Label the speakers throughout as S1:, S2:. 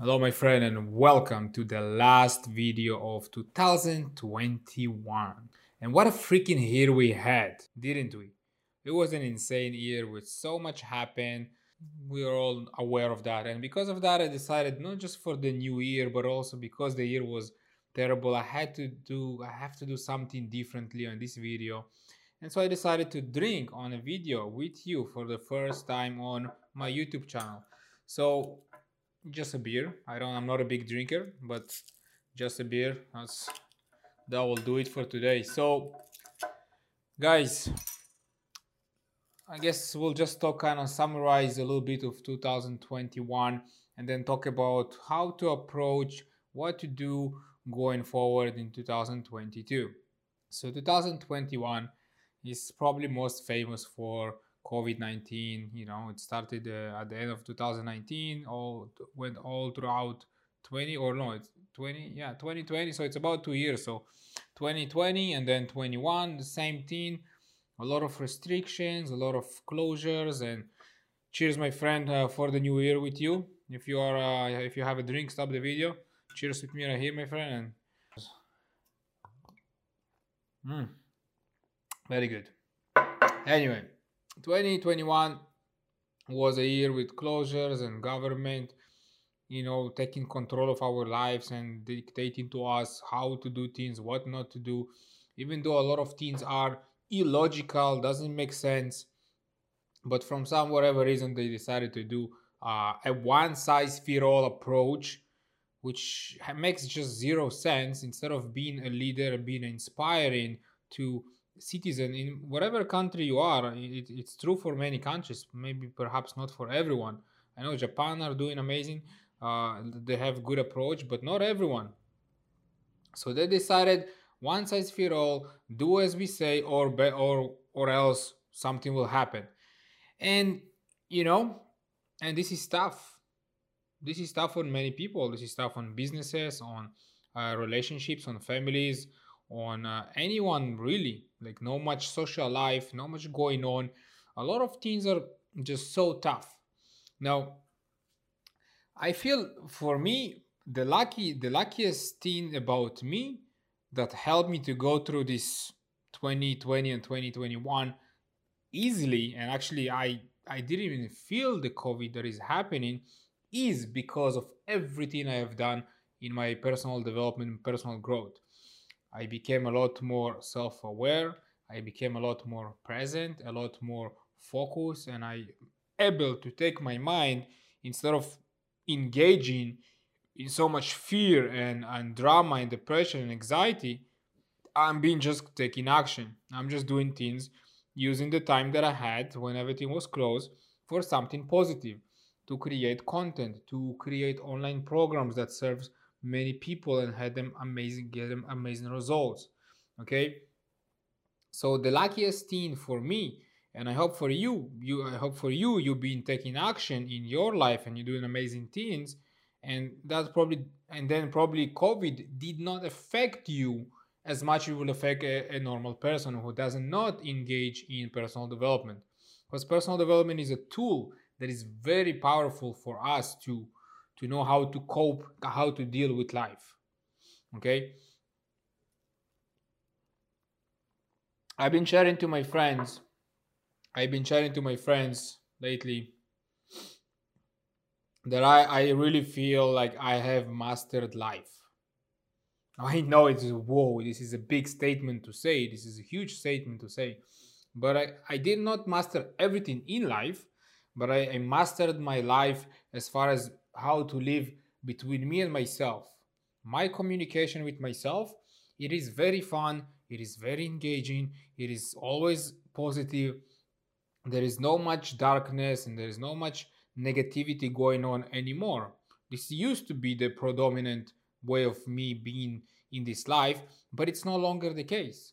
S1: Hello my friend and welcome to the last video of 2021. And what a freaking year we had, didn't we? It was an insane year with so much happened. We are all aware of that. And because of that I decided not just for the new year but also because the year was terrible, I had to do I have to do something differently on this video. And so I decided to drink on a video with you for the first time on my YouTube channel. So just a beer. I don't. I'm not a big drinker, but just a beer. That's that will do it for today. So, guys, I guess we'll just talk kind of summarize a little bit of 2021 and then talk about how to approach what to do going forward in 2022. So 2021 is probably most famous for COVID-19, you know, it started uh, at the end of 2019, all went all throughout 20 or no, it's 20, yeah, 2020. So it's about two years. So 2020 and then 21, the same thing. A lot of restrictions, a lot of closures, and cheers, my friend, uh, for the new year with you. If you are, uh, if you have a drink, stop the video. Cheers with me right here, my friend. And mm, very good. Anyway, 2021 was a year with closures and government you know taking control of our lives and dictating to us how to do things what not to do. Even though a lot of things are illogical doesn't make sense but from some whatever reason they decided to do uh, a one size fit all approach which makes just zero sense. Instead of being a leader being inspiring to citizen in whatever country you are it, it's true for many countries maybe perhaps not for everyone. I know japan are doing amazing uh, they have good approach but not everyone. So they decided one size fit all do as we say or be, or or else something will happen. And you know and this is tough. This is tough on many people. This is tough on businesses on uh, relationships on families on uh, anyone really. Like no much social life no much going on. A lot of things are just so tough. Now i feel for me the lucky the luckiest thing about me that helped me to go through this 2020 and 2021 easily and actually i i didn't even feel the covid that is happening is because of everything i have done in my personal development and personal growth I became a lot more self aware. I became a lot more present, a lot more focused, and I able to take my mind instead of engaging in so much fear and, and drama and depression and anxiety. I'm being just taking action. I'm just doing things using the time that I had when everything was closed for something positive to create content, to create online programs that serves many people and had them amazing get them amazing results okay? So the luckiest thing for me and i hope for you you i hope for you you've been taking action in your life and you're doing amazing things and that's probably and then probably covid did not affect you as much it will affect a, a normal person who doesn't not engage in personal development. Because personal development is a tool that is very powerful for us to to know how to cope, how to deal with life. Okay? I've been sharing to my friends, I've been sharing to my friends lately that I, I really feel like I have mastered life. I know it's whoa, this is a big statement to say, this is a huge statement to say, but I, I did not master everything in life, but I, I mastered my life as far as how to live between me and myself. My communication with myself, it is very fun, it is very engaging, it is always positive. There is no much darkness and there is no much negativity going on anymore. This used to be the predominant way of me being in this life, but it's no longer the case.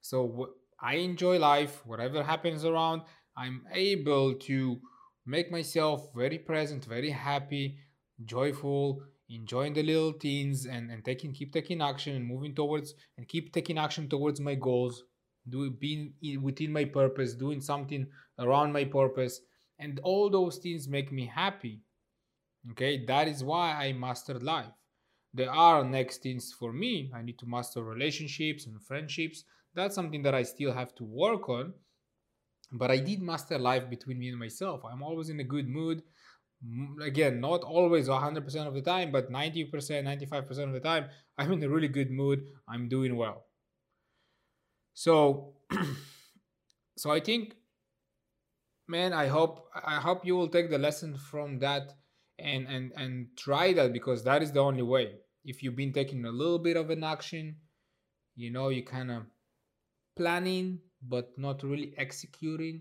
S1: So I enjoy life, whatever happens around, I'm able to make myself very present, very happy, joyful, enjoying the little things and, and taking keep taking action and moving towards and keep taking action towards my goals, do being within my purpose, doing something around my purpose. And all those things make me happy. Okay, that is why I mastered life. There are next things for me. I need to master relationships and friendships. That's something that I still have to work on. But I did master life between me and myself. I'm always in a good mood. Again, not always 100% of the time, but 90%, 95% of the time, I'm in a really good mood. I'm doing well. So, so I think, man, I hope I hope you will take the lesson from that and and and try that because that is the only way if you've been taking a little bit of an action you know you kind of planning but not really executing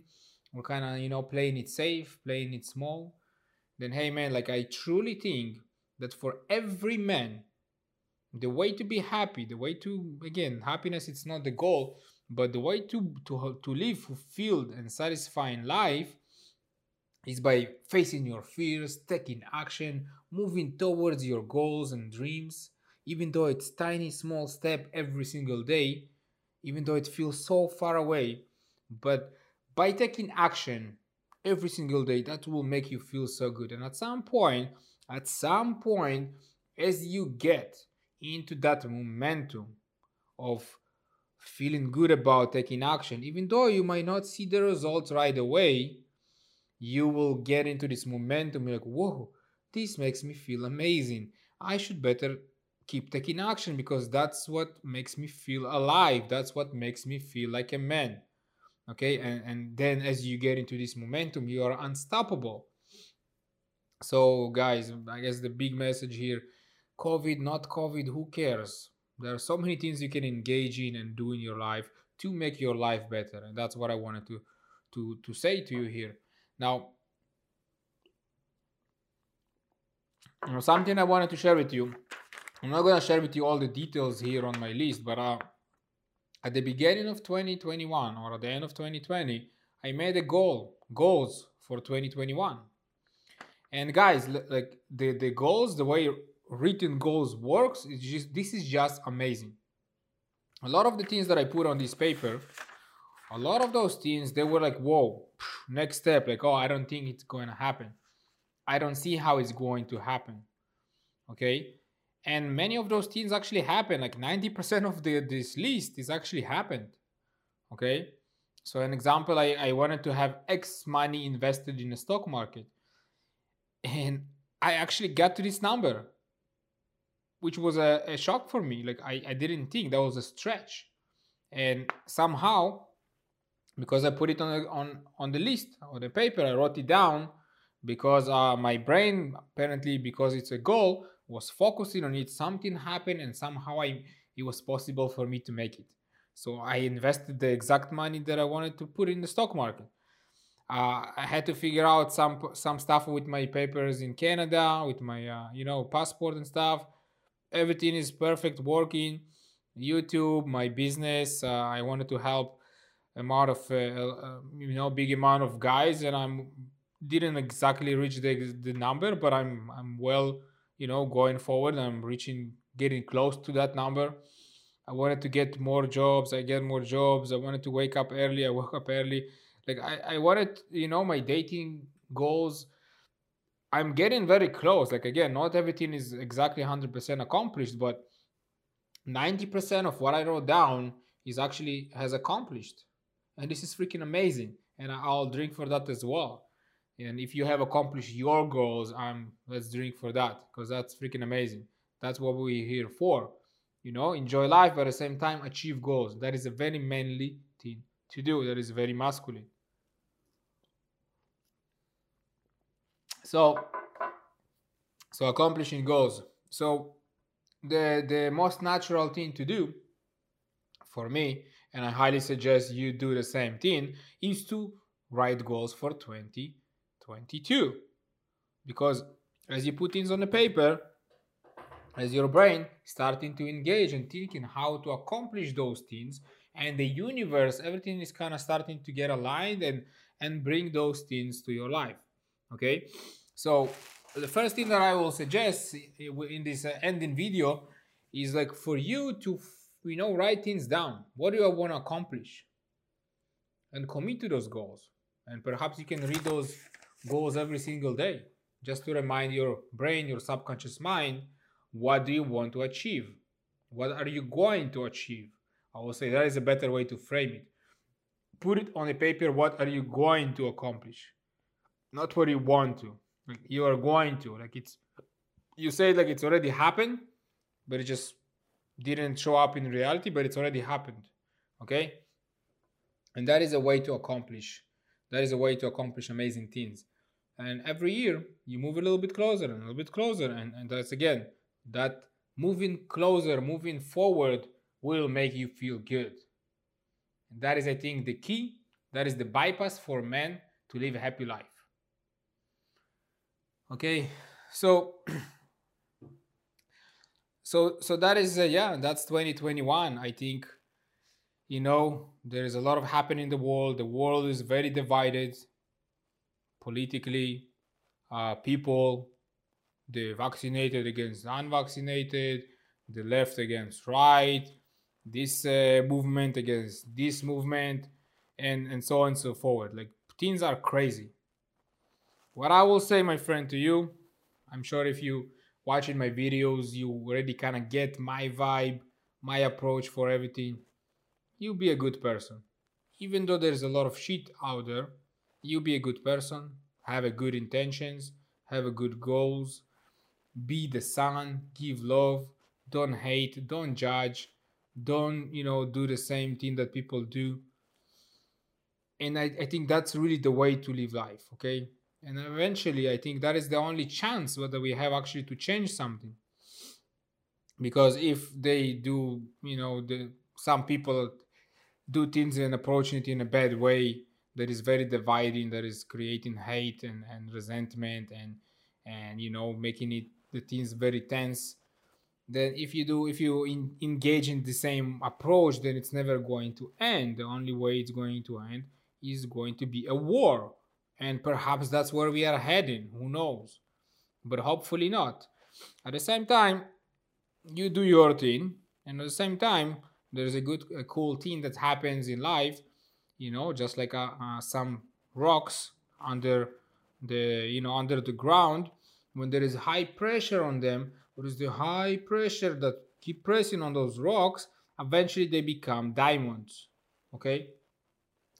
S1: or kind of you know playing it safe playing it small then hey man like i truly think that for every man the way to be happy the way to again happiness it's not the goal but the way to to to live fulfilled and satisfying life is by facing your fears, taking action, moving towards your goals and dreams, even though it's tiny small step every single day, even though it feels so far away, but by taking action every single day that will make you feel so good. And at some point, at some point as you get into that momentum of feeling good about taking action, even though you might not see the results right away, you will get into this momentum. You're like, whoa, this makes me feel amazing. I should better keep taking action because that's what makes me feel alive. That's what makes me feel like a man. Okay, and, and then as you get into this momentum, you are unstoppable. So, guys, I guess the big message here COVID, not COVID, who cares? There are so many things you can engage in and do in your life to make your life better. And that's what I wanted to to to say to you here. Now, you know, something I wanted to share with you. I'm not to share with you all the details here on my list, but uh, at the beginning of 2021 or at the end of 2020, I made a goal, goals for 2021. And guys, like the, the goals, the way written goals works, is just this is just amazing. A lot of the things that I put on this paper a lot of those things, they were like whoa next step like oh i don't think it's going to happen i don't see how it's going to happen okay and many of those things actually happen like 90% of the this list is actually happened okay? So an example I, I wanted to have x money invested in the stock market. And i actually got to this number which was a, a shock for me. Like I, I didn't think that was a stretch. And somehow because I put it on on on the list or the paper. I wrote it down because uh, my brain apparently because it's a goal was focusing on it. Something happened and somehow I it was possible for me to make it. So I invested the exact money that I wanted to put in the stock market. Uh, I had to figure out some some stuff with my papers in Canada, with my uh, you know passport and stuff. Everything is perfect, working. YouTube, my business. Uh, I wanted to help amount of uh, uh, you know big amount of guys and i'm didn't exactly reach the, the number but i'm i'm well you know going forward i'm reaching getting close to that number. I wanted to get more jobs i get more jobs i wanted to wake up early i woke up early. Like i, I wanted you know my dating goals i'm getting very close. Like again not everything is exactly 100% accomplished but 90% of what i wrote down is actually has accomplished. And this is freaking amazing. And i'll drink for that as well and if you have accomplished your goals i'm let's drink for that because that's freaking amazing. That's what we're here for you know? Enjoy life but at the same time achieve goals. That is a very manly thing to do. That is very masculine. So so accomplishing goals. So the the most natural thing to do for me and I highly suggest you do the same thing, is to write goals for 2022. Because as you put things on the paper, as your brain starting to engage and thinking how to accomplish those things, and the universe, everything is kind of starting to get aligned and and bring those things to your life. Okay, so the first thing that I will suggest in this uh, ending video is like for you to you know, write things down. What do I want to accomplish? And commit to those goals. And perhaps you can read those goals every single day. just to remind your brain, your subconscious mind, what do you want to achieve? What are you going to achieve? I will say that is a better way to frame it. Put it on a paper, what are you going to accomplish? Not what you want to. Like you are going to. Like it's you say it like it's already happened, but it just didn't show up in reality, but it's already happened. Okay? And that is a way to accomplish. That is a way to accomplish amazing things. And every year you move a little bit closer and a little bit closer. And, and that's again, that moving closer, moving forward will make you feel good. And that is, I think, the key. That is the bypass for men to live a happy life. Okay, so so so that is uh, yeah, that's 2021. I think you know there is a lot of happening in the world. The world is very divided politically. Uh, people, the vaccinated against unvaccinated, the left against right, this uh, movement against this movement, and and so on and so forward. Like teens are crazy. What I will say, my friend, to you, I'm sure if you watching my videos, you already kind of get my vibe, my approach for everything. You be a good person. Even though there's a lot of shit out there, You'll be a good person, have a good intentions, have a good goals, be the sun, give love, don't hate, don't judge, don't, you know, do the same thing that people do. And I, I think that's really the way to live life, okay? And eventually, I think that is the only chance whether we have actually to change something. Because if they do, you know, the some people do things and approaching it in a bad way that is very dividing, that is creating hate and, and resentment and and you know making it the things very tense. Then if you do if you in, engage in the same approach then it's never going to end. The only way it's going to end is going to be a war. And perhaps that's where we are heading. Who knows? But hopefully not. At the same time you do your thing. And at the same time there's a good a cool thing that happens in life you know just like uh, uh, some rocks under the you know under the ground when there is high pressure on them what is the high pressure that keep pressing on those rocks eventually they become diamonds okay?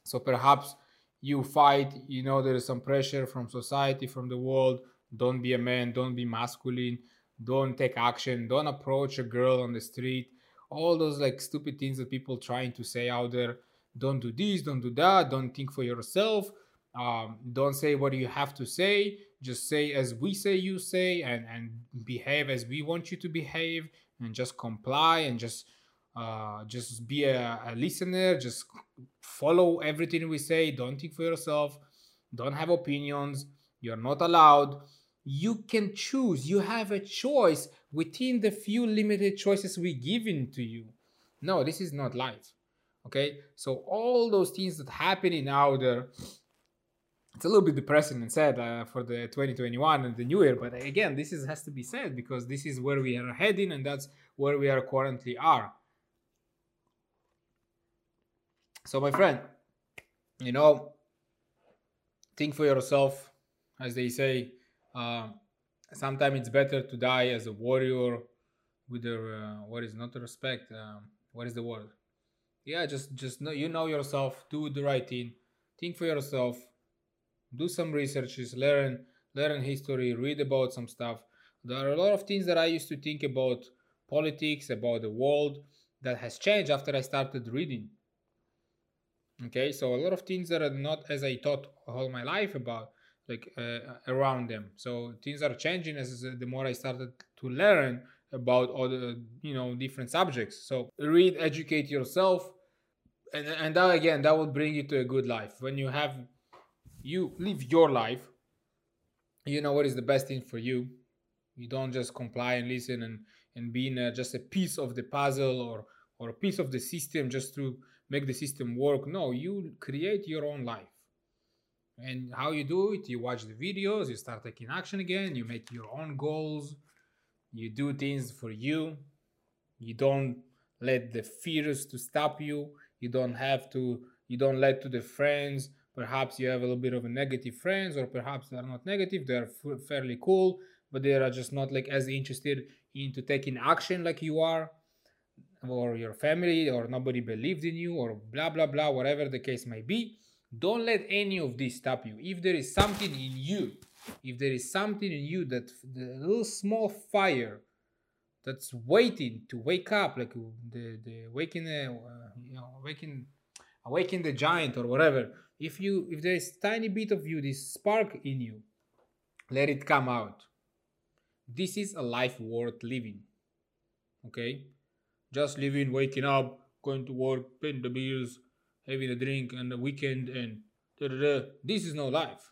S1: So perhaps you fight you know there is some pressure from society from the world don't be a man don't be masculine don't take action don't approach a girl on the street all those like stupid things that people trying to say out there don't do this don't do that don't think for yourself um, don't say what you have to say just say as we say you say and and behave as we want you to behave and just comply and just uh, just be a, a listener just follow everything we say don't think for yourself don't have opinions you're not allowed. You can choose you have a choice within the few limited choices we given to you no this is not life okay so all those things that happening out there it's a little bit depressing and sad uh, for the 2021 and the new year but again this is has to be said because this is where we are heading and that's where we are currently are so, my friend, you know, think for yourself, as they say. Uh, sometimes it's better to die as a warrior with the uh, what is not respect. Um, what is the word? Yeah, just just know you know yourself. Do the right thing. Think for yourself. Do some researches. Learn learn history. Read about some stuff. There are a lot of things that I used to think about politics, about the world, that has changed after I started reading okay so a lot of things that are not as i thought all my life about like uh, around them so things are changing as the more i started to learn about other you know different subjects so read educate yourself and and that again that will bring you to a good life when you have you live your life you know what is the best thing for you you don't just comply and listen and and being uh, just a piece of the puzzle or or a piece of the system just to make the system work. No, you create your own life. And how you do it, you watch the videos, you start taking action again, you make your own goals, you do things for you. You don't let the fears to stop you. You don't have to you don't let to the friends, perhaps you have a little bit of a negative friends or perhaps they're not negative they're f- fairly cool but they are just not like as interested into taking action like you are or your family or nobody believed in you or blah blah blah whatever the case may be don't let any of this stop you. If there is something in you if there is something in you that the little small fire that's waiting to wake up like the the waking uh, you know waking awaken the giant or whatever if you if there is tiny bit of you this spark in you let it come out. This is a life worth living okay? Just living waking up going to work paying the bills having a drink and the weekend and da, da, da. this is no life.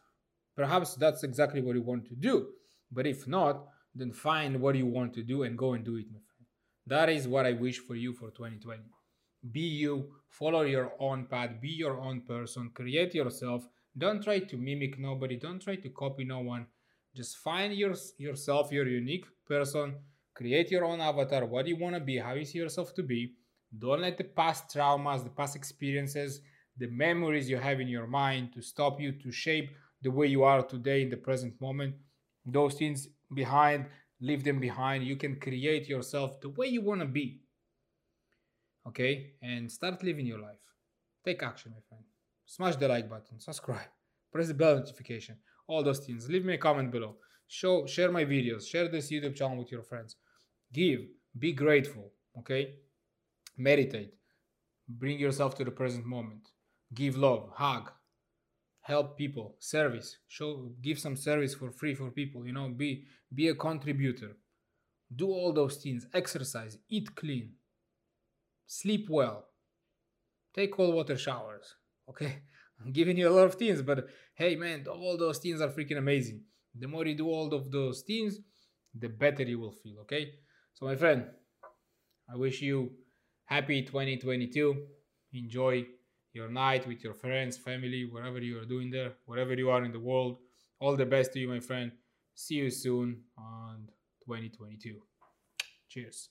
S1: Perhaps that's exactly what you want to do. But if not then find what you want to do and go and do it my friend. That is what i wish for you for 2020 be you follow your own path be your own person create yourself. Don't try to mimic nobody don't try to copy no one. Just find your, yourself your unique person. Create your own avatar what you want to be how you see yourself to be don't let the past traumas the past experiences the memories you have in your mind to stop you to shape the way you are today in the present moment. Those things behind leave them behind. You can create yourself the way you want to be. Okay? And start living your life. Take action my friend. Smash the like button. Subscribe. Press the bell notification. All those things. Leave me a comment below. Show share my videos. Share this youtube channel with your friends. Give. Be grateful. Okay meditate. Bring yourself to the present moment. Give love hug help people service. Show give some service for free for people you know be be a contributor. Do all those things. Exercise eat clean. Sleep well, take cold water showers. Okay, I'm giving you a lot of things, but hey, man, all those things are freaking amazing. The more you do all of those things, the better you will feel. Okay, so my friend, I wish you happy 2022. Enjoy your night with your friends, family, whatever you are doing there, wherever you are in the world. All the best to you, my friend. See you soon on 2022. Cheers.